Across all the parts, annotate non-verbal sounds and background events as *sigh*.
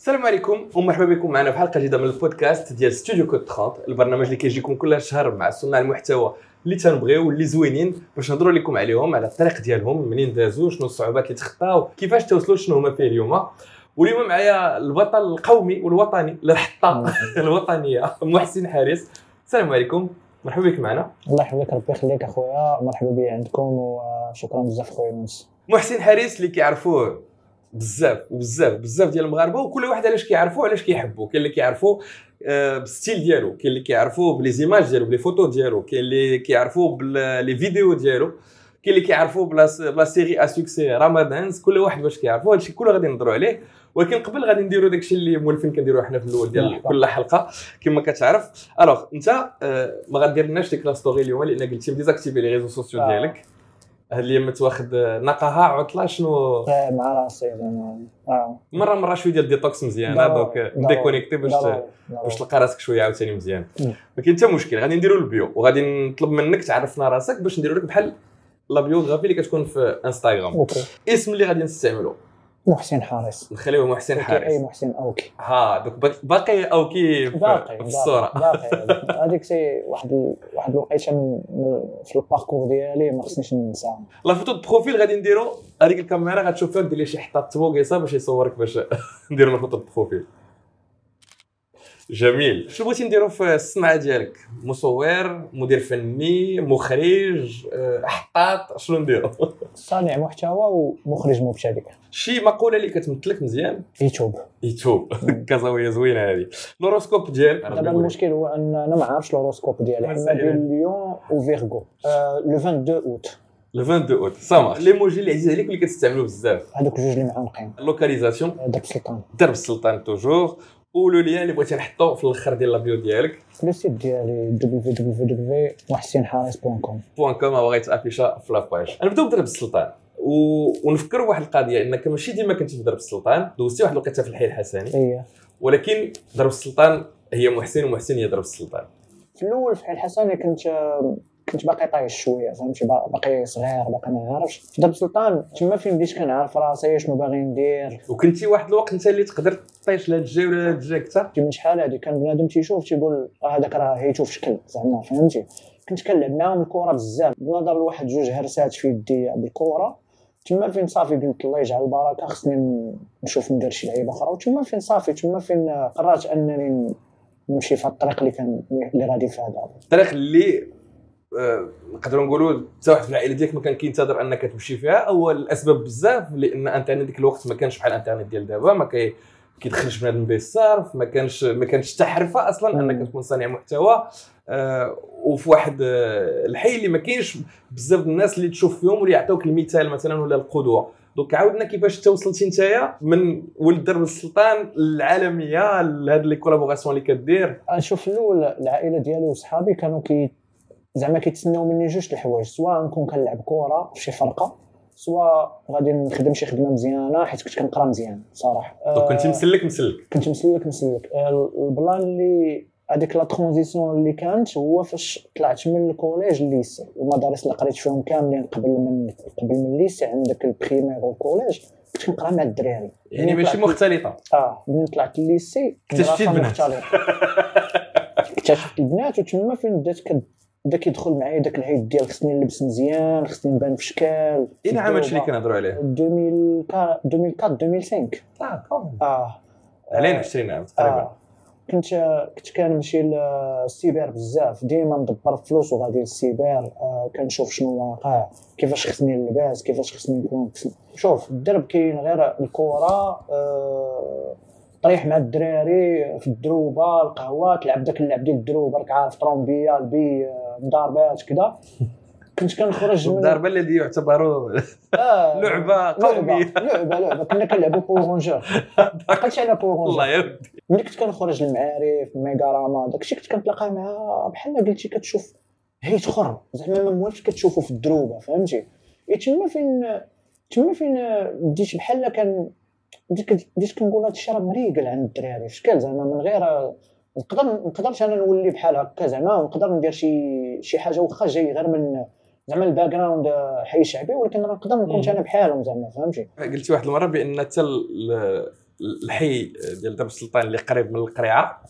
السلام عليكم ومرحبا بكم معنا في حلقة جديدة من البودكاست ديال ستوديو كود 30 البرنامج اللي كيجيكم كل شهر مع صناع المحتوى اللي كتبغيو واللي زوينين باش نهضروا لكم عليهم على الطريق ديالهم منين دازوا شنو الصعوبات اللي تخطاو كيفاش توصلوا شنو هما فيه اليوم. واليوم معايا البطل القومي والوطني للحطه *laughs* الوطنية محسن حارس. السلام عليكم مرحبا بك معنا. الله يحفظك ربي يخليك أخويا. مرحبا بي عندكم وشكرا بزاف خويا يونس. محسن حارس اللي كيعرفوه بزاف وبزاف بزاف ديال المغاربة وكل واحد علاش كيعرفوه علاش كيحبوه كاين اللي كيعرفوه آه، بال style ديالو كاين اللي كيعرفوه ب les images ديالو ب les photos ديالو كاين اللي كيعرفوه ب les vidéos ديالو كاين اللي كيعرفوه ب la بلا série à succès رمضانز كل واحد باش كيعرفوه هادشي كله غادي نهضروا عليه ولكن قبل غادي نديروا داكشي اللي مولفين كنديروه حنا في الأول ديال. كل حلقة كما كتعرف الوغ انت آه، ما غادير لناش ديك la story اليوم لأن قلتي désactivé les réseaux sociaux آه. ديالك الأيام تواخد آه، نقاها عطله شنو؟ آه، مع راسي آه. مرة مرة شوية ديال détox مزيانه ضروري، donc ضروري، ن déconnecter باش. باش تلقى راسك شوية عاوتاني مزيان. ما كاين حتى مشكل غادي نديروا ال bio وغادي نطلب منك تعرفنا راسك باش نديروا لك بحال la biographie اللي كتكون في انستغرام اسم اللي غادي نستعملو. محسن حارس. نخليوه محسن OK أي حارس محسن OK. ها دوك باق- باقي OK في, باقي في الصورة. باقي. هذيك سي واحد واحد الوقيتة في ال parcours ديالي ما خصنيش ننساها. la photo profil غادي نديرو هذيك الكاميرا غتشوف فيها دير لي شي حطات تبوكيصه باش يصورك باش *laughs* نديرو la photo profil جميل. شنو بغيتي نديرو في الصنعه ديالك؟ مصور مدير فني مخرج آه، حطاط شنو نديرو؟ *laughs* صانع محتوى ومخرج مبتدئ. شي مقولة اللي كتمثلك مزيان؟ يوتيوب. يوتيوب. *laughs* كازاويه زوينة هذه. ال horoscope ديالك؟ دابا المشكل هو أن أنا ما عارفش ال horoscope ديالي. حنا. ديال lion و virgo آه، le 22 août. le 22 أوت. سامع l'emoji اللي عزيز عليك واللي كتستعملو بزاف. هذوك جوج اللي معانقين localisation درب سلطان. درب السلطان toujours و le lien اللي بغيتي نحطو في الآخر ديال la bio ديالك. le site ديالي www.محسنحارس.com point com هو غي t'afficha في la page نبداو بدرب السلطان. و... ونفكروا واحد القضية انك ماشي ديما كنتي في درب السلطان دوزتي واحد الوقيتة في الحي الحسني. إيه. ولكن درب السلطان هي محسن ومحسن هي درب السلطان. في الأول في حي الحسني كنت كنت باقي طايش شوية فهمتي با- باقي صغير باقي ما عارفش في درب سلطان تما فين بديت كنعرف راسي؟ شنو باغي ندير؟ وكنتي واحد الوقت انت اللي تقدر طيش لهاد الجاي ولا لهاد الجاي كثر من شحال هادي؟ كان بنادم تيشوف تيقول آه هذاك راه هيتو في شكل. زعما فهمتي؟ كنت كنلعب معاهم الكره بزاف. بنظر لواحد جوج هرسات في يدي بالكره تما فين صافي قلت الله يجعل البركة خصني نشوف ندير شي لعيبة أخرى. وتما فين صافي؟ تما فين قررت أنني نمشي في الطريق اللي كان اللي غادي فيها دابا الطريق اللي نقدروا نقولوا حتى واحد في العائلة ديالك ما كان كينتظر أنك تمشي فيها. أو الأسباب بزاف لأن انترنت ديك الوقت ما كانش بحال الإنترنت ديال دابا. ما كي كيدخلش بنادم به الصرف ما كانش ما كانش حتى حرفة أصلا. أنك تكون صانع محتوى. آه، وفي واحد آه، الحي اللي ما كاينش بزاف الناس اللي تشوف فيهم واللي يعطوك المثال مثلا ولا القدوة. donc عاودنا كيفاش أنت وصلتي نتايا من ولد درب السلطان العالمية لهاد لي collaborations اللي كدير. نشوف الأول العائلة ديالي وصحابي كانوا كي زعما كيتسناو مني جوج د الحوايج سواء نكون كنلعب كرة في شي فرقة سواء غادي نخدم شي خدمة مزيانة حيت كنت كنقرا مزيان صراحة. donc كنتي آه، مسلك مسلك. كنت مسلك مسلك. آه، ال plan اللي هذيك la transition اللي كانت هو فاش طلعت من ال collège لل lycée المدارس اللي قريت فيهم كاملين قبل من قبل من ال lycée عندك ال primaire و ال collège كنت كنقرا مع الدراري. يعني ماشي مختلطة. آه ملي طلعت ال lycée اكتشفتي مدرسة البنات. اكتشفت *laughs* البنات وتما فين بدات بدا كيدخل معايا داك العيد ديال خصني نلبس مزيان خصني نبان في شكل أين عام هادشي اللي كنهضروا عليه. 2004 2004 2005 آه علينا 20 عام تقريبا. آه. كنت كنت كنمشي للسيبر بزاف. ديما ندبر فلوس وغادي للسيبر. آه كنشوف شنو واقع كيفاش خصني نلبس كيفاش خصني نكون شوف الدرب كاين غير الكره آه طريح مع الدراري في الدروبة القهوة تلعب داك اللعب ديال الدروب راك عارف طرومبيه البي آه، مضاربات كذا كنت كنخرج من الضربه الذي يعتبر لعبة قومية. لعبة لعبة. كنا كنلعبوا بورونجور عقلت على بورونجور والله يا ودي ملي كنت كنخرج للمعارف الميغاراما داكشي كنت كنتلاقى مع بحال قلتي كتشوف هيت أخر. زعما ما موالفش كتشوفو في الدروبة فهمتي؟ تما فين تما فين بديت بحال كان بديت بديت كنقول هذا الشيء راه مريقل عند الدراري في شكل زعما من غير نقدر نقدرش أنا نولي بحال هكا زعما ونقدر ندير شي شي حاجة واخا جاي غير من زعما ال background حي شعبي ولكن راه نقدر نكون. أنا بحالهم زعما فهمتي قلتي واحد المرة بأن حتى ال- الحي ديال دار السلطان اللي قريب من القريعة.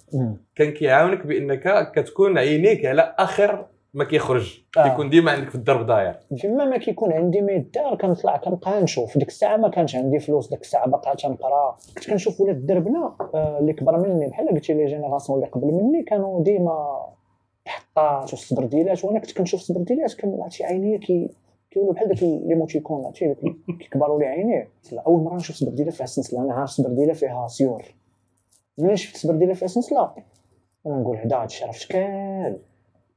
كان كيعاونك بأنك كتكون عينيك على آخر ما كيخرج. آه. كيكون ديما عندك في الدرب داير فيما ما كيكون عندي ما الدار كنطلع كنبقى نشوف. ديك الساعة ما كانش عندي فلوس ديك الساعة باقا تنقرا كنت كنشوف ولاد دربنا آه، اللي كبر مني بحال قلتي لي génération اللي قبل مني كانوا ديما تحطات والسبرديلات وأنا كنت كنشوف السبرديلات كان عرفتي عينيا كي كيولوا بحال داك l'émoticône عرفتي كيكبروا لي عينيه أول مرة نشوف سبرديله فيها سنسله أنا عارف سبرديله فيها سيور. ملي شفت سبرديله فيها سنسله أنا نقول هدا هادشي راه شكال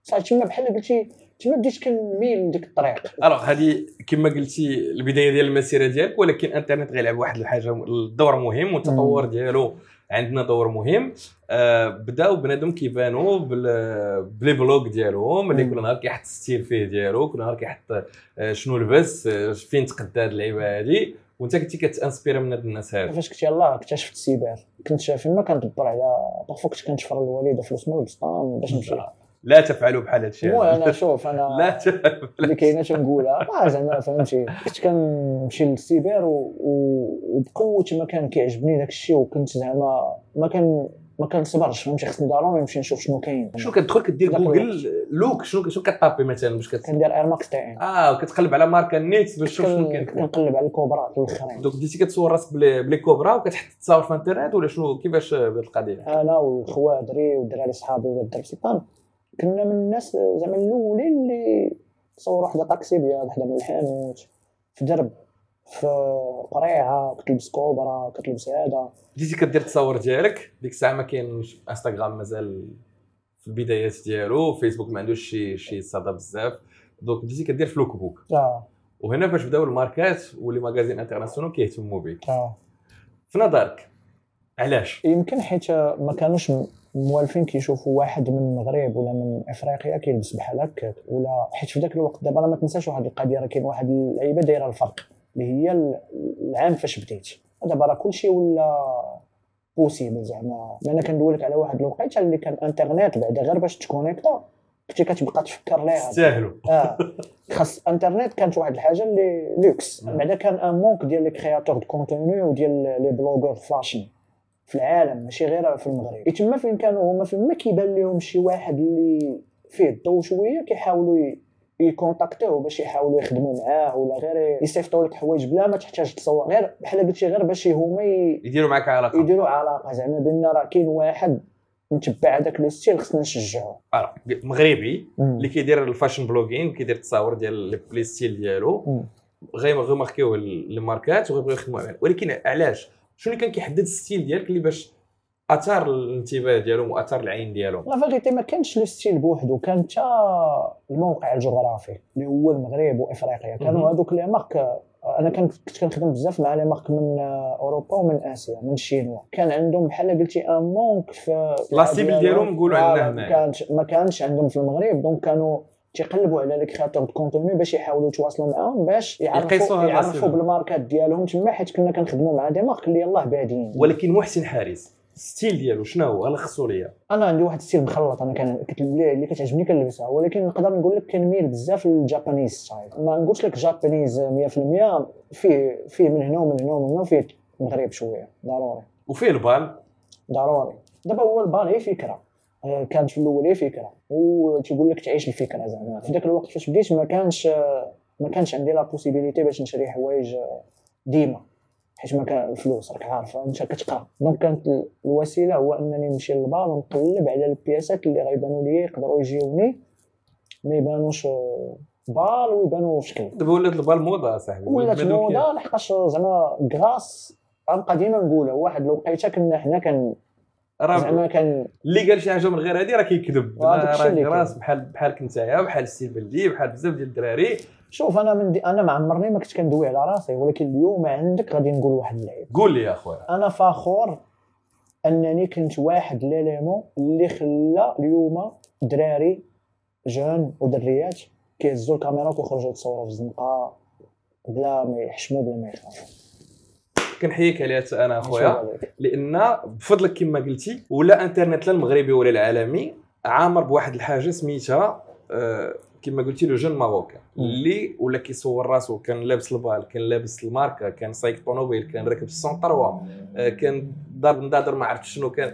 صافي تما بحال قلتي تما بديت كنميل لديك الطريق. الوغ هذه كما قلتي البداية ديال المسيرة ديالك ولكن الإنترنت غيلعب واحد الحاجة الدور مهم والتطور ديالو عندنا دور مهم. آه بداو بنادم كيبانوا ب les blogs ديالهم اللي. كل نهار كيحط style فيه ديالو كل نهار كيحط آه شنو لبس آه فين تقدى هاد اللعيبة هادي. وانت كنتي كت inspira من هاد الناس هادو. فاش كنت يلاه اكتشفت السيبر. كنت فيما كندبر على بارفو كنت كنشفر الوالدة فلوس من البسطام باش نمشي. لا تفعلوا بحال هادشي مو أنا شوف أنا *laughs* لا تفعلوا اللي كاينة تنقولها ما زعما فهمتي كنت كنمشي للسيبر و... و... وبقوة ما كان كيعجبني داك الشيء وكنت زعما ما كان ما كنصبرش فهمتي خصني ضروري نمشي نشوف شنو كاين. شنو كتدخل كدير جوجل لوك شنو شنو ك taper مثلا باش كت... كندير Air Max تاع ان آه وكتقلب على ماركة nette باش تشوف شنو كاين. كنقلب على الكوبرات الأخرين. دوك بديتي كتصور راسك بلي بلي copra وكتحط تصاور في انترنت ولا شنو؟ كيفاش بهاد القضية؟ أنا والخوادري والدراري صحابي ولاد الدرب سلطان كنا من الناس زعما الأولين اللي تصوروا حدا طاكسي ديال حدا من الحانوت في درب في قريعة كتلبس كوبرا كتلبس هذا. بديتي كدير التصاور ديالك؟ ديك الساعة ما كاينش انستغرام مازال في البدايات ديالو فيسبوك ما عندوش شي شي صدى بزاف. donc بديتي كدير في lookbook آه. وهنا فاش بداو الماركات و les magazines internationales كيهتموا بك آه. في نظرك علاش؟ يمكن حيت ما كانوش م- موالفين كيشوفوا واحد من المغرب ولا من إفريقيا كيلبس بحال هكاك ولا حيت في ذاك الوقت دابا راه ما تنساش واحد القضية راه كاين واحد اللعيبة دايرة الفرق اللي هي ال- العام فاش بديت. دابا راه كلشي ولا possible زعما. أنا كندوي لك على واحد الوقيتة اللي كان انترنت بعدا غير باش تconnecta كنتي كتبقى تفكر ليها. تستاهلوا آه. خاص انترنت كانت واحد الحاجة اللي لوكس مم. بعدا كان un manque ديال les créateurs de contenu وديال les blogueurs fashion في العالم ماشي غير في المغرب. تما فين كانوا هما فين ما كيبان لهم شي واحد اللي فيه الضوء شوية كيحاولوا يcontactوه باش يحاولوا يخدموا معاه ولا غير يصيفطوا لك حوايج بلا ما تحتاج تصور. غير بحال قلتي غير باش هما ي- يديروا معك علاقة. يديروا علاقة. زعما بان راه كاين واحد متبع هذاك le style خصنا نشجعوه آه، مغربي اللي كيدير ال fashion blogging كيدير التصاور ديال les- styles ديالو. غير غيremarquيو les ماركات وغيبغيو يخدموا عليه ولكن علاش؟ شنو اللي كان كيحدد ال style ديالك اللي باش أثار الانتباه ديالهم وأثار العين ديالهم؟ la vérité ما كانش le style بوحدو كان حتى الموقع الجغرافي اللي هو المغرب وإفريقيا. كانوا هذوك les marques أنا كنت كنت كنخدم بزاف مع les marques من أوروبا ومن آسيا من الشينوا كان عندهم بحال قلتي un manque في la cible ديالهم نقولوا لا، عندنا ما. كانش ما كانش عندهم في المغرب. donc كانوا تيقلبوا على les créateurs de contenu باش يحاولوا يتواصلوا معاهم باش يعرفوا يعرفوا. بالماركات ديالهم تما حيت كنا كنخدموا مع des marques اللي يلاه بادين ولكن محسن حاريس ال style ديالو شنو هو؟ لخصوا ليا. أنا عندي واحد ال style مخلط أنا كان اللي كتعجبني كنلبسها ولكن نقدر نقول لك كنميل بزاف لل Japanese style ما نقولش لك جابانيز 100% فيه فيه من هنا ومن هنا ومن هنا وفيه المغرب شوية ضروري. وفيه البال؟ ضروري. دابا هو البال هي فكره كانت في الأول هي فكره وتيقول لك تعيش الفكرة زعما. في ذاك الوقت فاش بديت ما كانش آه، ما كانش عندي la possibilité باش نشري حوايج آه، ديما حيت ما كان الفلوس راك عارفه انت كتقرا. donc كانت ال- الوسيلة هو أنني نمشي للبال ونقلب على ال pièceات اللي غيبانوا لي يقدروا يجيوني ما يبانوش آه، بال ويبانوا شكل. دابا ولات البال موضة اصاحبي ولات موضة لحقاش زعما كراس غنبقى ديما نقولها. واحد الوقيته كنا حنا كان راه زعما كان اللي قال شي حاجة من غير هذه راه كيكذب. آه، راس. بحال بحالك نتايا بحال السي بلدي بحال بزاف ديال الدراري. شوف أنا من دي أنا ما عمرني ما كنت كندوي على راسي ولكن اليوم عندك غادي نقول واحد اللعيب. قول لي يا أخويا. أنا فخور أنني كنت واحد ليليمون اللي خلى اليوم دراري jeunes ودريات كيهزوا الكاميرا وكيخرجوا يتصوروا في الزنقة بلا ما يحشموا بلا ما يخافوا كنحييك عليها أنا أخويا. لأن بفضلك كما قلتي ولا إنترنت لا المغربي ولا العالمي عامر بواحد الحاجة سميتها آه، كما قلتي le jeune marocain. اللي ولا كيصور راسو كان لابس البال كان لابس الماركة كان سايق طوموبيل كان راكب ال centro آه، كان ضارب نضادر ما عرفت شنو كان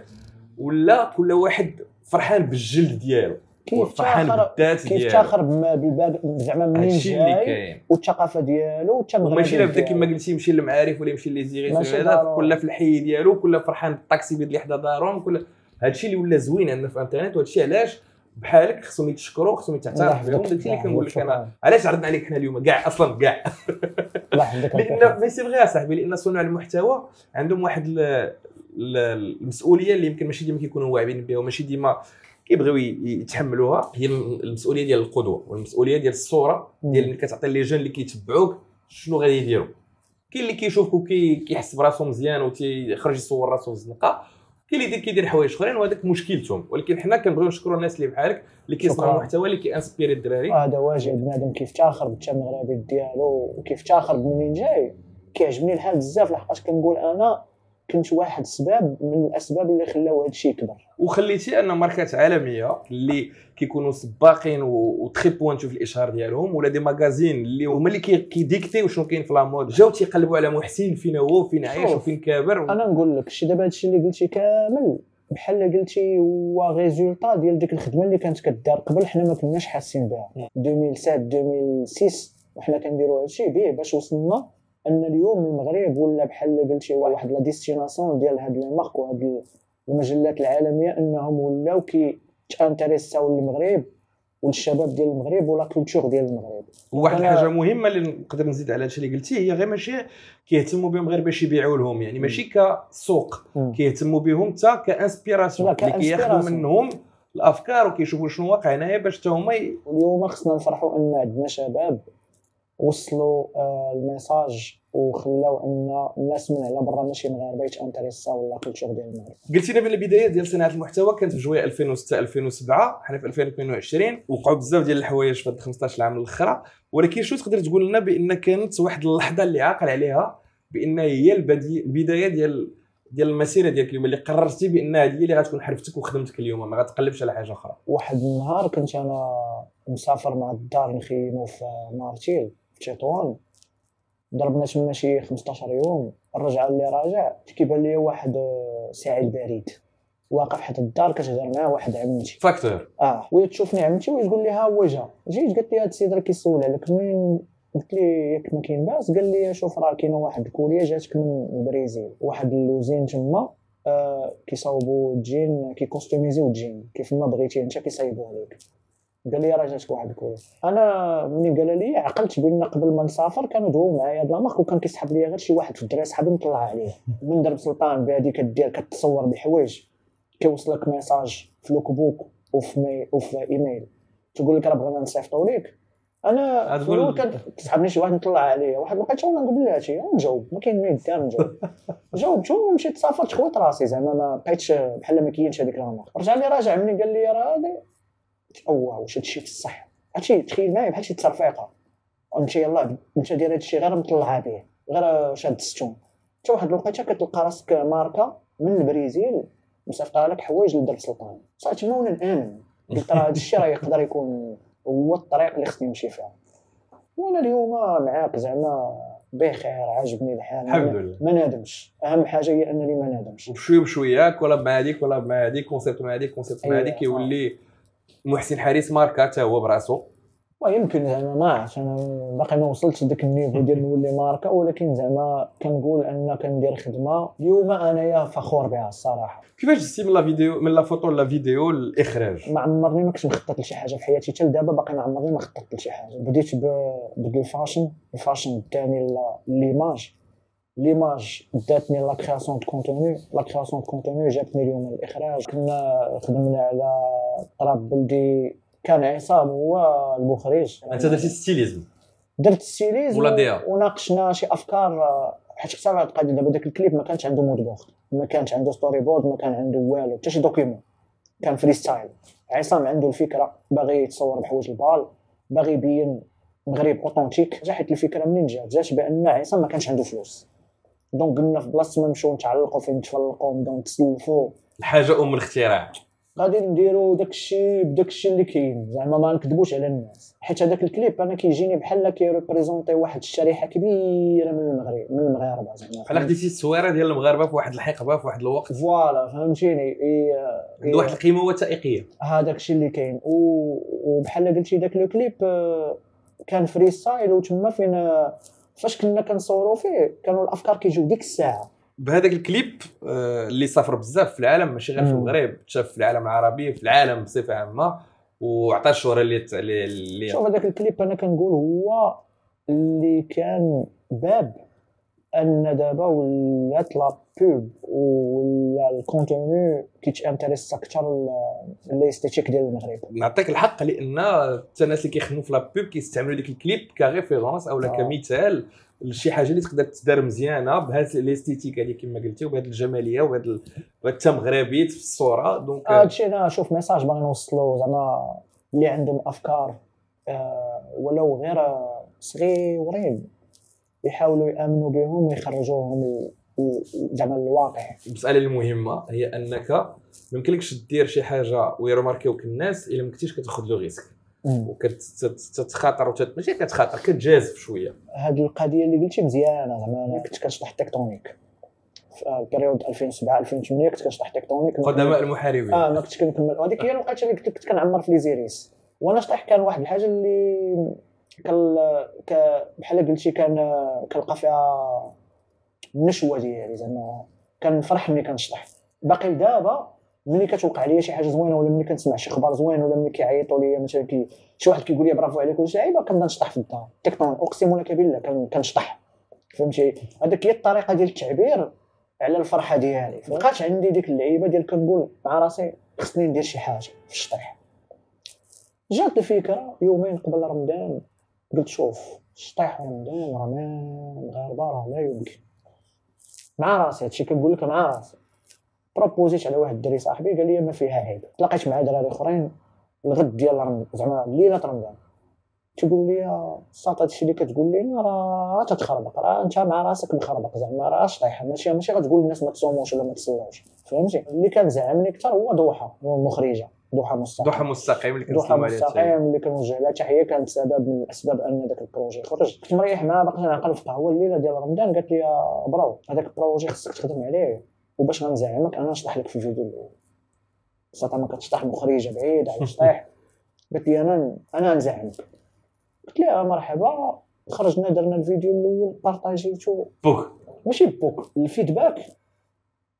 ولا كل واحد فرحان بالجلد ديالو كيف بالذات كيف بالباك زعما منين جاي والثقافة ديالو وتا وماشي لا بدا. كما قلتي يمشي للمعارف ولا يمشي ليزيغيس ماشي ولا هذا ضروري. كل في الحي ديالو كل فرحان بالطاكسي بيد اللي حدا دارهم كل هادشي اللي ولا زوين عندنا في الإنترنت وهادشي علاش بحالك خصهم يتشكروا خصهم يتعترف بهم. داكشي اللي كنقول لك أنا. علاش عرضنا عليك حنا اليوم كاع أصلا كاع *laughs* لأن ماشي بغي اصاحبي لأن صناع المحتوى عندهم واحد ال- ال- المسؤولية اللي يمكن ماشي ديما كيكونوا واعيين بها وماشي ديما كيبغيو يتحملوها. هي المسؤولية ديال القدوة والمسؤولية ديال الصورة ديال اللي كتعطي les jeunes اللي كيتبعوك شنو غادي يديروا؟ كاين اللي كيشوفك وكي كيحس براسو مزيان وتيخرج يصور راسو في الزنقه كاين اللي يدير كيدير حوايج أخرين وهذاك مشكلتهم. ولكن حنا كنبغيو نشكروا الناس اللي بحالك اللي كيصنعوا. محتوى اللي كيinspiري الدراري. هذا واجب. بنادم كيفتاخر بالتمغربيت ديالو وكيفتاخر منين جاي؟ كيعجبني الحال بزاف. لحقاش كنقول أنا كنت واحد السبب من الأسباب اللي خلاو هذا الشيء يكبر. وخليتي أن ماركات عالمية اللي كيكونوا سباقين و très pointus في الإشهار ديالهم ولا des magazines اللي هما اللي كي- كيdictيو شنو كاين في la mode جاو تيقلبوا على محسن فين هو وفين عايش وفين كابر أنا نقول لك شي دابا هادشي اللي قلتي كامل بحال قلتي هو résultat ديال ديك الخدمة اللي كانت كدار قبل حنا ما كناش حاسين بها. 2007 2006 وحنا كنديروا هادشي به باش وصلنا إن اليوم المغرب ولا بحال قلتي هو واحد la destination ديال هاد les marques وهاد المجلات العالمية إنهم ولاو كيتintéressaو للمغرب والشباب ديال المغرب و la culture ديال المغرب وواحد الحاجة مهمة اللي نقدر نزيد على هادشي اللي قلتي هي غير ماشي كيهتموا بهم غير باش يبيعوا لهم يعني ماشي كسوق. كيهتموا بهم حتى ك inspiration اللي كياخذوا. منهم الأفكار وكيشوفوا شنو واقع هنايا باش حتى هما واليوم خصنا نفرحوا إن عندنا شباب وصلوا آه، ال message وخلاو ان الناس من على برا ماشي مغاربه يتintéressaو و la culture ديال المغرب. قلتي لنا بالبدايات ديال صناعة المحتوى كانت في جوية 2006 2007 حنا في 2022 وقعوا بزاف ديال الحوايج في هاد 15 عام الأخرى. ولكن شنو تقدر تقول لنا بأن كانت واحد اللحظة اللي عاقل عليها بأن هي البداية ديال ديال المسيرة ديالك اليوم اللي قررتي بأن هذه هي اللي غتكون حرفتك وخدمتك اليوم ما غتقلبش على حاجة أخرى؟ واحد النهار كنت أنا مسافر مع الدار نخيمو في مارتيل في تطوان ضربنا تما شي 15 يوم الرجعة اللي راجع كيبان لي واحد آه، ساعي بريد. واقف حدا الدار كتهضر معاه واحد عمتي. facteur آه وهي تشوفني عمتي وهي تقول لي ها هو جا. جيت قالت لي هاد السيد راه كيسول عليك منين؟ قلت لي ياك ما كاين باس. قال لي شوف راه كاينة واحد الكوريه جاتك من البرازيل واحد اللوزين تما آه كيصاوبوا الجين كيكوستوميزيو الجين. كيف ما بغيتي انت كيصايبوه لك. قال لي راه جاتك واحد ال courrier أنا ملي قال لي عقلت بأن قبل ما نسافر كانوا دوو معايا هاد la marque وكان كيسحب لي غير شي واحد في الدراري صحابي مطلع عليه. من درب سلطان بهادي كدير كتصور بحوايج كيوصلك message في lookbook وفي مي وفي إيميل. تقول لك راه بغينا نصيفطوا لك أنا تقول- تسحبني شي واحد نطلع عليه. واحد ما لقيتش وأنا نقول له هادشي. نجاوب. ما كاين ما يدار نجاوب. *laughs* جاوبت. ومشيت سافرت خويت راسي. زعما ما بقيتش بحال ما كاينش هذيك الامر رجع لي راجع. مني قال لي راه اوه واش هادشي في الصح. هادشي تخيل معايا بحال شي تصرفيقه انت يلاه انت داير هادشي غير مطلعها به غير شاد الستون حتى واحد الوقيتة كتلقى راسك ماركة من البرازيل مصيفطها لك حوايج لدرب سلطان صافي تما وأنا نامن قلت راه هذا الشيء راه يقدر يكون هو الطريق اللي خصني نمشي فيها وأنا اليوم معاك زعما بخير عاجبني الحال. الحمد لله. ما نادمش. أهم حاجة هي أنني ما نادمش. وبشويه بشويه collab مع هذيك ولا مع هذيك concept مع هذيك concept مع أيوة، هذيك يولي محسن حارس ماركة حتى هو براسو. ويمكن زعما ما عرفتش أنا باقي ما وصلتش لذاك ال niveau ديال نولي ماركة ولكن زعما كنقول أن كندير خدمة اليوم أنايا فخور بها الصراحة. كيفاش دزتي من la vidéo من la photo la vidéo للإخراج؟ ما عمرني ما كنت مخطط لشي حاجة في حياتي حتى لدابا باقي ما عمرني ما خططت لشي حاجة. بديت ب- بال fashion ال fashion la- l'image. l'image داتني la création de contenu la création de contenu جاتني اليوم الاخراج كنا خدمنا على طراب بلدي كان عصام هو المخرج أنت درتي stylisme. درت stylisme ولا. وناقشنا شي أفكار حيت حتى واحد القضية دابا داك الكليب ما كانش عنده mood board ما كانش عنده storyboard ما كان عنده والو حتى شي document كان freestyle عصام عنده الفكرة باغي يتصور بحوايج البال باغي يبين مغرب authentique جا حيت الفكرة منين جات؟ جات بأن عصام ما كانش عنده فلوس. donc قلنا في بلاصة ما نمشيو نتعلقوا فين نتفلقوا نبداو نتسلفوا. الحاجة أم الاختراع. غادي نديرو داكشي بداكشي اللي كاين. زعما ما نكذبوش على الناس. حيت هذاك الكليب أنا كيجيني بحال كي représenter واحد الشريحة كبيرة من المغرب من المغاربة زعما. بحال خديتي التصويره ديال المغاربة في واحد الحقبة في واحد الوقت. voilà فهمتيني. عنده واحد القيمة وثائقية. هذاك الشيء اللي كاين. وبحال قلتي داك le clip آه، كان freestyle وتما فين آه، فاش كنا كنصوروا فيه كانوا الأفكار كيجيو ديك الساعة. بهذاك الكليب آه، اللي سافر بزاف في العالم ماشي غير في. المغرب تشاف في العالم العربي في العالم بصفة عامة وعطى الشهرة اللي اللي, شوف هذاك الكليب أنا كنقول هو اللي كان باب أن دابا ولات la pub ولا ال contenu كيت intéresse أكثر ال esthétique ديال المغرب نعطيك الحق لأن الناس اللي كيخدموا في la pub كيستعملوا ديك الكليب ك référence أو آه. كمثال لشي حاجة اللي تقدر تدار مزيانة بهذا ال esthétique هذه كما قلتي وبهذه الجمالية وبهذا ال- وبهذا التمغربيت في الصورة. donc هذا الشيء أنا شوف message باغي نوصلو زعما اللي عندهم أفكار آه، ولو غير آه، صغيورين يحاولوا يامنوا بهم ويخرجوهم زعما الواقع المسألة المهمة هي أنك ما يمكنلكش دير شي حاجة وي remarqu يوك الناس إلا ما كنتيش كتاخذ le risque. وكتخاطر وتت... ماشي كتخاطر كتجازف شوية. هذه القضية اللي قلتي مزيانة زعما أنا كنت كنشطح tecktonik في ال période 2007 2008 كنت كنشطح tecktonik قدماء المحاربين. آه ما كنتش كنكمل. وهذيك هي الوقيتة اللي كنت كنت كنعمر في ليزيريس. وأنا شطح كان واحد الحاجة اللي كان ك بحال قلتي كان كنلقى فيها النشوة ديالي زعما كنفرح ملي كنشطح. باقي دابا ملي كتوقع ليا شي حاجة زوينة ولا ملي كنسمع شي خبر زوين ولا ملي كيعيطوا ليا مثلا كي شي واحد كيقول لي برافو عليك ولا شي لعيبة كنبدا نشطح في الدار. تكتون اقسم لك بالله كن- كنشطح. فهمتي؟ هذيك هي الطريقة ديال التعبير على الفرحة ديالي. بقات عندي ديك اللعيبة ديال كنقول مع راسي خصني ندير شي حاجة في الشطيح. جات الفكرة يومين قبل رمضان قلت شوف الشطيح رمضان راه ما المغاربه راه لا يمكن مع راسي هادشي كنقول لك مع راسي. propos يت على واحد الدري صاحبي قال لي ما فيها عيب تلاقيت مع دراري أخرين الغد ديال رمضان زعما ليلة رمضان. تقول لي الساط هادشي اللي كتقول لي راه تتخربق راه أنت مع راسك مخربق زعما راه شطيحه ماشي ماشي غتقول للناس ما تصوموش ولا ما تصلوش فهمتي؟ اللي كان زعمني أكثر هو ضحى المخرجه ضحى مستقيم ضحى مستقيم اللي ضحى مستقيم اللي كنوجه لها تحيه كانت سبب من الاسباب أن ذاك ال projet خرج. كنت مريح معاه باقي نعقل في قهوه الليلة ديال رمضان. قالت لي يا bro هذاك ال projet خصك تخدم عليه. وباش غنزعمك أنا نشطح لك في الفيديو الأول. صافي ما كتشطح مخرجه بعيد على الشطيح قالت لي أنا أنا نزعمك قلت لها مرحبا خرجنا درنا الفيديو الأول partag يتو بوك. ماشي بوك ال feedback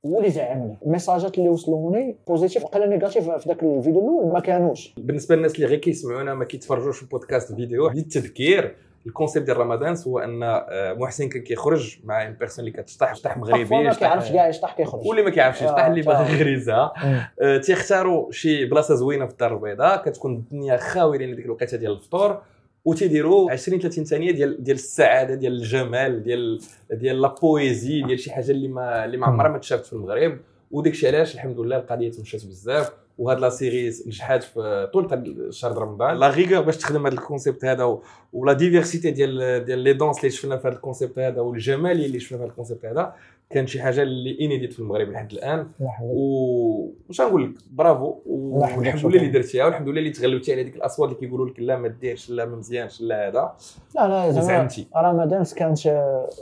هو اللي زعمني الميساجات اللي وصلوني positif وقيلا négatif في ذاك الفيديو الأول ما كانوش. بالنسبة للناس اللي غير كيسمعونا ما كيتفرجوش في البودكاست فيديو للتذكير ال concept ديال رمضان هو أن آه، محسن كان كيخرج مع une personne اللي كتشطح شطح مغربي ما كيعرفش كاع يشطح كيخرج. واللي ما كيعرفش يشطح آه، اللي باغي. غير يهزها مم. آه، تيختاروا شي بلاصة زوينة في الدار البيضاء كتكون الدنيا خاوية لأن ديك الوقيتة ديال الفطور وتيديروا 20 30 ثانية ديال ديال السعادة ديال الجمال ديال ديال la poésie ديال شي حاجة اللي ما اللي ما عمرها ما تشافت في المغرب. وداك الشيء علاش الحمد لله القضية تمشات بزاف. وهاد la série نجحات في طول شهر رمضان. la rigueur باش تخدم هذا ال concept هذا و la diversité ديال ديال les danses اللي شفنا في هذا ال concept هذا والجمال اللي شفنا في هذا ال concept هذا كان شي حاجة اللي inédite في المغرب لحد الآن. واش نقول لك؟ برافو. والحمد. لله اللي درتيها والحمد لله اللي تغلبتي على ديك الأصوات اللي كيقولوا لك لا ما ديرش لا ما مزيانش لا هذا. لا لا زعمتي. رمضان كانت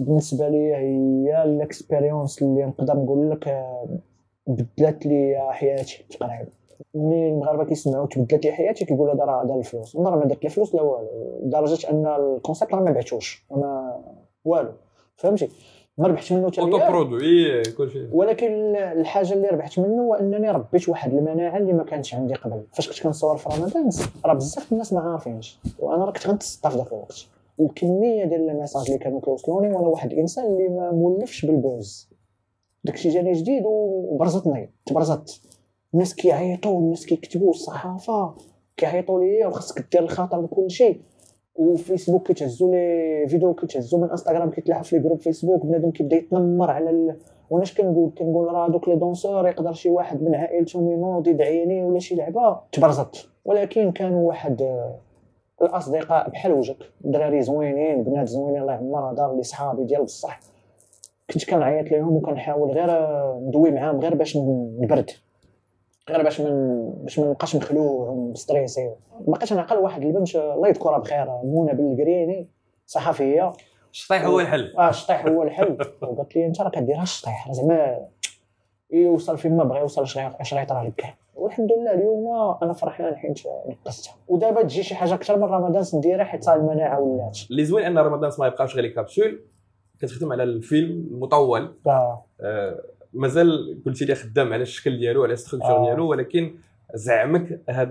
بالنسبة لي هي ال expérience اللي نقدر نقول لك آه، بدلت لي حياتي تقريبا. ملي المغاربه كيسمعوا تبدلت لي حياتي كيقولوا هذا راه دار الفلوس. راه ما درت لا فلوس لا والو. لدرجة أن ال concept راه ما بعتوش. أنا والو. فهمتي؟ ما ربحت منه حتى اوتو. برودوي كلشي. ولكن الحاجة اللي ربحت منه هو أنني ربيت واحد المناعة اللي ما كانتش عندي قبل. فاش كنت كنصور في رمضان راه بزاف الناس ما عارفينش. وأنا راه كنت غنتسطى في ذاك الوقت. الكميه ديال ال messages اللي كانوا كيوصلوني وأنا واحد الانسان اللي ما مولفش بال buzz. داكشي جاني جديد وبرزتني تبرزت. الناس كيعيطوا الناس كيكتبوا الصحافة كيعيطوا ليا وخاصك دير الخاطر بكل شيء. وفيسبوك كيتهزوا لي فيديو كيتهزوا من انستغرام كيتلاحوا في groupe فيسبوك. بنادم كيبدا يتنمر على ال... اش كنقول؟ كنقول راه دوك les danseurs يقدر شي واحد من عائلتهم ينوض يدعيني ولا شي لعبة تبرزت. ولكن كانوا واحد آه، الأصدقاء بحال وجهك دراري زوينين بنات زوينين الله يعمرها دار لي صحابي ديال بصح. كنت كنعيط لهم وكنحاول غير آه، ندوي معاهم غير باش نبرد. غير باش من باش ما نبقاش مخلوع ومستريسي ما بقيتش نعقل واحد البنت الله يذكرها بخير. منى بالقريني صحفية. الشطيح هو الحل. آه الشطيح هو الحل. وقالت لي أنت راه كديرها الشطيح. زعما يوصل فين ما بغى يوصل اش غيطرى لك والحمد لله اليوم أنا فرحان حيت نقصتها ودابا تجي شي حاجة أكثر من رمضان نديرها حيت المناعة ولات. اللي زوين أن رمضان ما يبقاش غير كابسول كتخدم على الفيلم المطول. آه. آه مازال قلتي لي خدام على الشكل ديالو على ال structure آه. ديالو ولكن زعمك هاد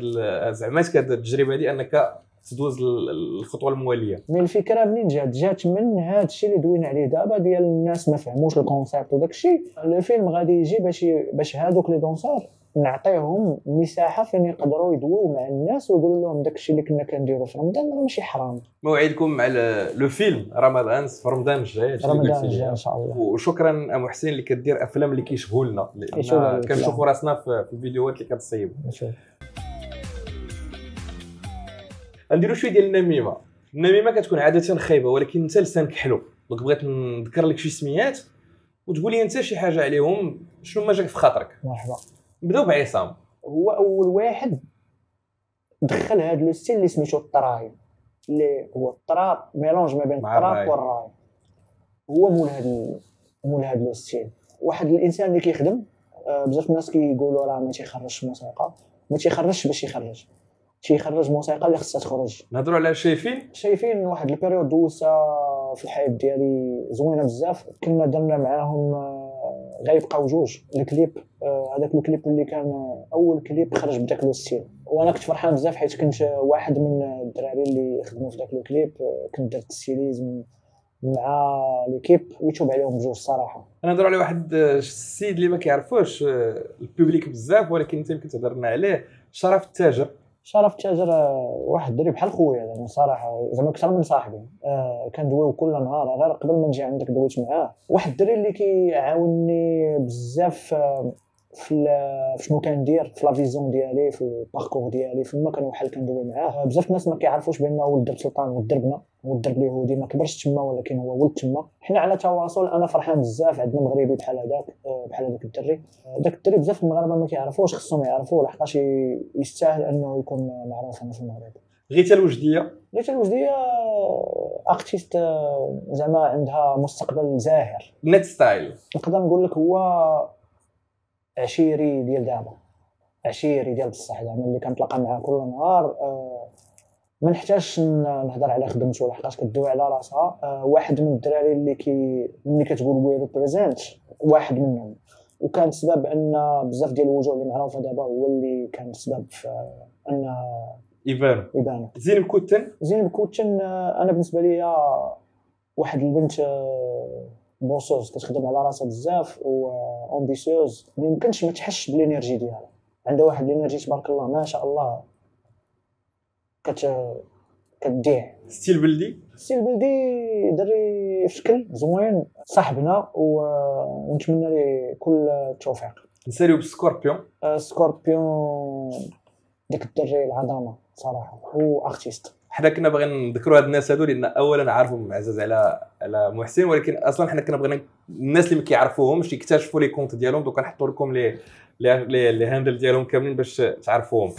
زعماتك هاد التجربة دي أنك تدوز ال- الخطوة الموالية. mais الفكرة منين جات؟ جات من هذا الشيء اللي دوينا عليه دابا ديال الناس ما فهموش ال concept وداك الشيء الفيلم غادي يجي باش باش هادوك لي دونسور نعطيهم مساحة فين يقدروا يدويو مع الناس ويقولوا لهم داك الشيء اللي كنا كنديروا في رمضان راه ماشي حرام. موعدكم مع لو فيلم رمضان في رمضان الجاي رمضان. الجاي إن شاء الله. وشكرا أم حسين اللي كدير أفلام اللي كيشبهوا لنا. لأن. كنشوفوا راسنا في في الفيديوهات اللي كتصيب. نشوف. نديروا شوية ديال النميمة. النميمة كتكون عادة خايبة ولكن انت لسانك حلو. donc بغيت نذكر لك شي سميات وتقول لي انت شي حاجة عليهم شنو ما جاك في خاطرك؟ مرحبا. نبداو بعصام هو أول واحد دخل هذا le style اللي سميتو الطراي. اللي هو ال trap mélange ما بين ال trap الراي. والراي. هو مول هذا مول هذا le style. واحد الإنسان اللي كيخدم آه، بزاف الناس كيقولوا راه ما تيخرجش موسيقى. ما تيخرجش باش يخرج. تيخرج موسيقى اللي خصها تخرج. نهضروا على شايفين؟ شايفين واحد ال période دوزتها في الحياة ديالي زوينة بزاف. كنا درنا معاهم آه، غيبقاو جوج. الكليب آه، هذاك الكليب اللي كان أول كليب خرج بداك le style وأنا كنت فرحان بزاف حيت كنت واحد من الدراري اللي خدموا في ذاك الكليب. كنت درت ال stylisme مع l'équipe ويتوب عليهم بجوج الصراحة. نهضروا على واحد السيد اللي ما كيعرفوش ال public بزاف ولكن أنت يمكن تهضرنا عليه شرف التاجر. شرف التاجر آه، واحد الدري بحال خويا زعما صراحة زعما أكثر من صاحبي. آه كندويو كل نهار غير قبل ما نجي عندك دويت معاه. واحد الدري اللي كيعاونني بزاف آه، في شنو كندير في la vision ديالي في ال parcours ديالي فما كان بحال كندوي معاه. آه، بزاف الناس ما كيعرفوش بأن ولد درب سلطان ولد دربنا ولد درب اليهودي ما كبرش تما ولكن هو ولد تما. حنا على تواصل أنا فرحان بزاف عندنا مغربي بحال هذاك آه، بحال هذاك الدري. داك الدري بزاف المغاربة ما كيعرفوش خصهم يعرفوه لحقاش يستاهل أنه يكون معروف هنا في المغرب. غيتا الوجدية؟ ليت الوجدية artiste آه، زعما عندها مستقبل زاهر. نت ستايل نقدر نقول لك هو عشيري ديال دابا. عشيري ديال بصح زعما اللي كنتلاقى معاه كل نهار آه، ما نحتاجش نهضر على خدمته لحقاش كدوي على راسها. آه، واحد من الدراري اللي كي ملي كتقول we represent واحد منهم. وكان سبب أن بزاف ديال الوجوه اللي معروفة دابا هو اللي كان سبب في أن ايفانو يبانوا زين مكوتن زينب كوتشن آه، أنا بالنسبة لي واحد البنت بوسوز كتخدم على راسها بزاف وامبيسيوز ما يمكنش ما تحش بالانرجي ديالها عندها واحد الانرجي تبارك الله ما شاء الله. كت كتديع ستيل بلدي؟ السي البلدي دري في شكل زوين صاحبنا و- ونتمنى ليه كل التوفيق. نساليو بسكوربيون. آه، سكوربيون ديك الدري العظمة صراحة. هو artiste حنا كنا باغيين نذكروا هاد الناس هادو لأن اولا عارفهم عزاز على على محسن ولكن أصلا حنا كنا بغينا الناس اللي ما كيعرفوهمش يكتشفوا les comptes ديالهم donc نحطوا لكم les les les, handles ديالهم كاملين باش تعرفوهم.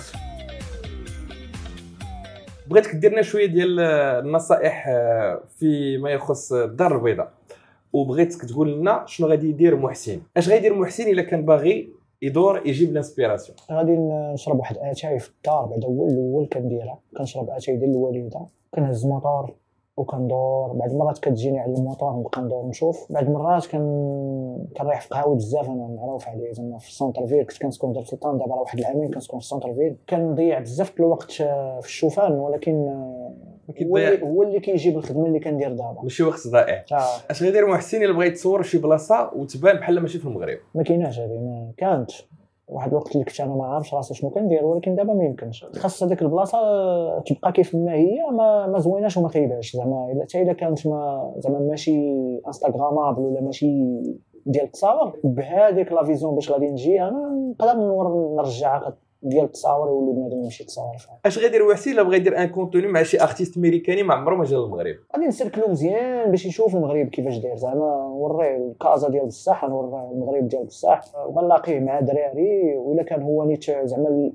بغيتك دير لنا شوية ديال النصائح آه، فيما يخص الدار البيضاء. وبغيتك تقول لنا شنو غادي يدير محسن. اش غيدير محسن إلا كان باغي يدور يجيب l'inspiration غادي نشرب واحد آتاي في الدار بعدا هو الأول كنديرها. كنشرب آتاي ديال الوالده كنهز موطور وكندور. بعد المرات كتجيني على الموطور نبقى ندور نشوف. بعد المرات كن كنريح في قهاوي بزاف أنا معروف عليه. زعما في ال centre-ville كنت كنسكن في دار سلطان دابا راه واحد العامين كنسكن في ال centre-ville. كنضيع بزاف الوقت في الشوفان ولكن هو. اللي, هو اللي كيجيب الخدمة اللي كندير دابا. ماشي وقت ضائع. آه، اش غيدير محسن إلا بغى يتصور شي بلاصة وتبان بحال ماشي في المغرب. ما كايناش هذه ما كانت واحد الوقت اللي كنت أنا ما عارفش راسي شنو كندير ولكن دابا ما يمكنش. خاص هذيك البلاصة تبقى كيف ما هي ما ما زويناش وما خايباش. زعما الا حتى إلا كانت ما زعما ماشي instagrammable ولا ماشي ديال التصاور بهذيك la vision باش غادي نجي أنا نقدر نرجعها. ديال التصاور يولي بنادم يمشي فيها. اش غيدير محسن الا بغى يدير un contenu مع شي artiste ميريكاني ما عمره ما جا للمغرب. غادي نسلكلو مزيان باش يشوف المغرب كيفاش داير. زعما نوريه الكازا ديال بصح نوريه المغرب ديال بصح وغنلاقيه مع دراري وإلا كان هو نيت زعما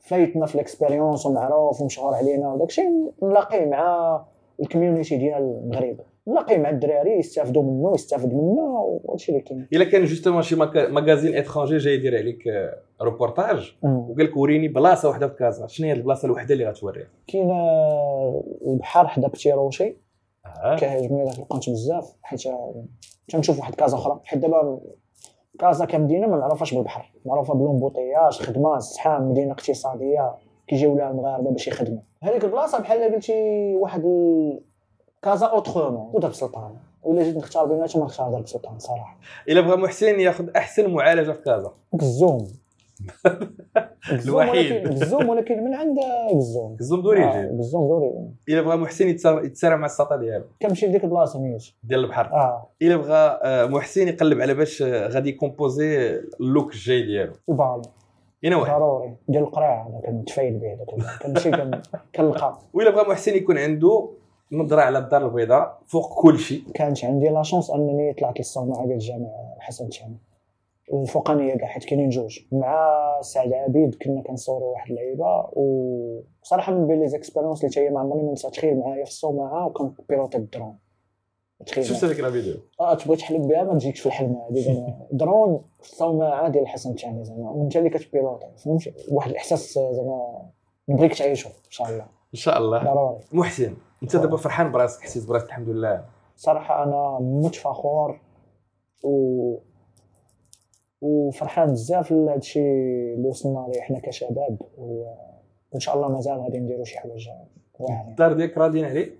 فايتنا في ال expérience ومعروف ومشهور علينا وداكشي نلاقيه مع ال community ديال المغرب. نلاقيه مع الدراري يستافدوا منه يستافد منا وهادشي اللي كاين. إلا كان justement شي magazine étranger جاي يدير عليك آه، روبورتاج. وقال لك وريني بلاصة واحدة في كازا. شنو هي البلاصة الوحده اللي غتوريها؟ كاين آه، البحر حدا Petit Rocher آه. كيعجبني داك القنت بزاف حيت آه، تنشوف واحد كازا أخرى. حيت دابا كازا كمدينة ما معروفاش بالبحر. معروفة ب embouteillage خدمة الزحام مدينة اقتصادية. كيجيو لها المغاربة باش يخدموا. هذيك البلاصة بحال قلتي واحد ال... كازا اوترومون ودرب سلطان ولا جيت نختار بيناتهم نختار درب سلطان صراحة الا بغى محسن ياخذ احسن معالجه في كازا الزوم الوحيد. ولكن الزوم ولكن من عند الزوم الزوم دوري يجي الزوم دوري الا بغى محسن يتسارع مع الساطا ديالو كنمشي لديك البلاصه نيت ديال البحر آه الا بغى محسن يقلب على باش غادي يكومبوزي اللوك الجاي ديالو البال هنا واحد ضروري ديال القراعه أنا كنتفايل به كنمشي كن- كنلقى وإلا بغى محسن يكون عنده نظره على الدار البيضاء فوق كل شيء. كانت عندي la chance أنني طلعت للصومعه ديال الجامعة الحسن الثاني الفوقانيه كاع حيت كاينين جوج. مع سعد عبيد كنا كنصوروا واحد اللعيبة وصراحة من بين les expériences اللي تاهي ما عمرني ما ننسى تخيل معايا في الصومعه وكنت بيلوتي الدرون. تخيل شفت هذيك la vidéo آه تبغي تحلم بها ما تجيكش في الحلم هذيك *laughs* أنا درون في الصومعه ديال الحسن الثاني زعما. وأنت اللي كتبيلوتي فهمتي؟ واحد الإحساس زعما نبغيك تعيشه إن شاء الله. إن شاء الله. ضروري. محسن. انت دابا فرحان براسك حسيت براسك الحمد لله. صراحة أنا موت فخور و وفرحان بزاف لهذا الشيء اللي وصلنا ليه حنا كشباب و... وإن شاء الله مازال غادي نديرو شي حوايج الدار ديالك راضيين عليه؟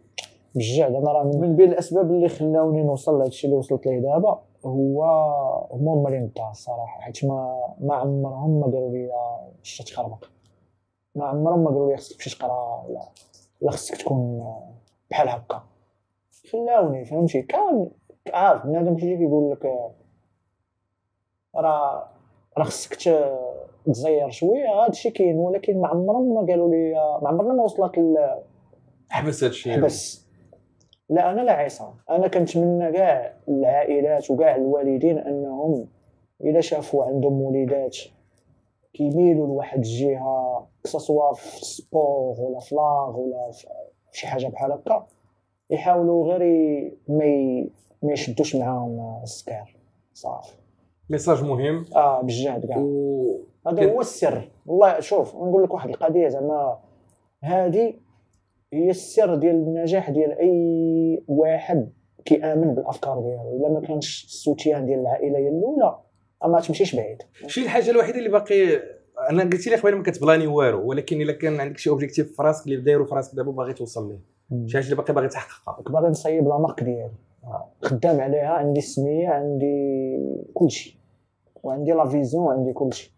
بالجد أنا راه من بين الأسباب اللي خلاوني نوصل لهذا الشيء اللي وصلت ليه دابا هو هما مالين الدار الصراحة حيت ما ما عمرهم ما قالوا لي شتا تخربق ما عمرهم ما قالوا لي خصك تمشي تقرا ولا ولا خصك تكون بحال هكا. خلاوني فهمتي؟ كان عارف بنادم كيجي كيقول لك راه راه خصك تزير شوية هذا الشيء كاين ولكن ما عمرهم ما قالوا لي ما عمرنا ما وصلت ل- حبس هذا الشيء بس لا أنا لا عصام أنا كنتمنى كاع العائلات وكاع الوالدين أنهم إذا شافوا عندهم وليدات كيميلوا لواحد الجهة. سواء في ال sport ولا في l'art ولا في شي حاجة بحال هكا يحاولوا غير ما ما يشدوش معاهم السكار صافي. message مهم. آه بجد كاع. و هذا هو السر. والله شوف نقول لك واحد القضية زعما هذه هي السر ديال النجاح ديال أي واحد كيآمن بالأفكار ديالو. إلا ما كانش السوتيان ديال العائلة هي الأولى ما تمشيش بعيد. شي الحاجة الوحيدة اللي باقي أنا قلت لي قبيله ما كتبلاني والو ولكن إلا كان عندك شي objectif في راسك اللي دايرو في راسك دابا باغي توصل ليه. شي حاجة اللي باقي باغي تحققها. باغي نصيب la marque ديالي. آه. خدام عليها عندي السميه عندي كلشي. وعندي la vision عندي كلشي.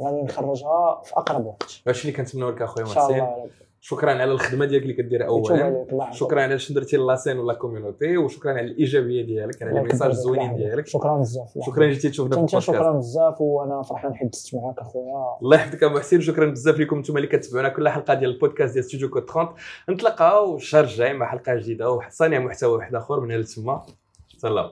غادي نخرجها في أقرب وقت. هادشي اللي كنتمناو لك أخويا محسن. شكرا على الخدمة ديالك اللي كدير اولا. شكرا على شنو درتي la scène و la community وشكرا على الإيجابية ديالك على الله les messages يكبر الزوينين ديالك. شكرا بزاف. شكرا جيتي تشوفنا في البودكاست. شكرا بزاف وأنا فرحان حيت دزت معاك أخويا. الله يحفظك أبو حسين شكرا بزاف لكم أنتم اللي كتبعونا كل حلقة ديال البودكاست ديال ستوديو كود 30 نتلاقاو الشهر الجاي مع حلقة جديدة وصانع محتوى واحد آخر من هنا لتما سلام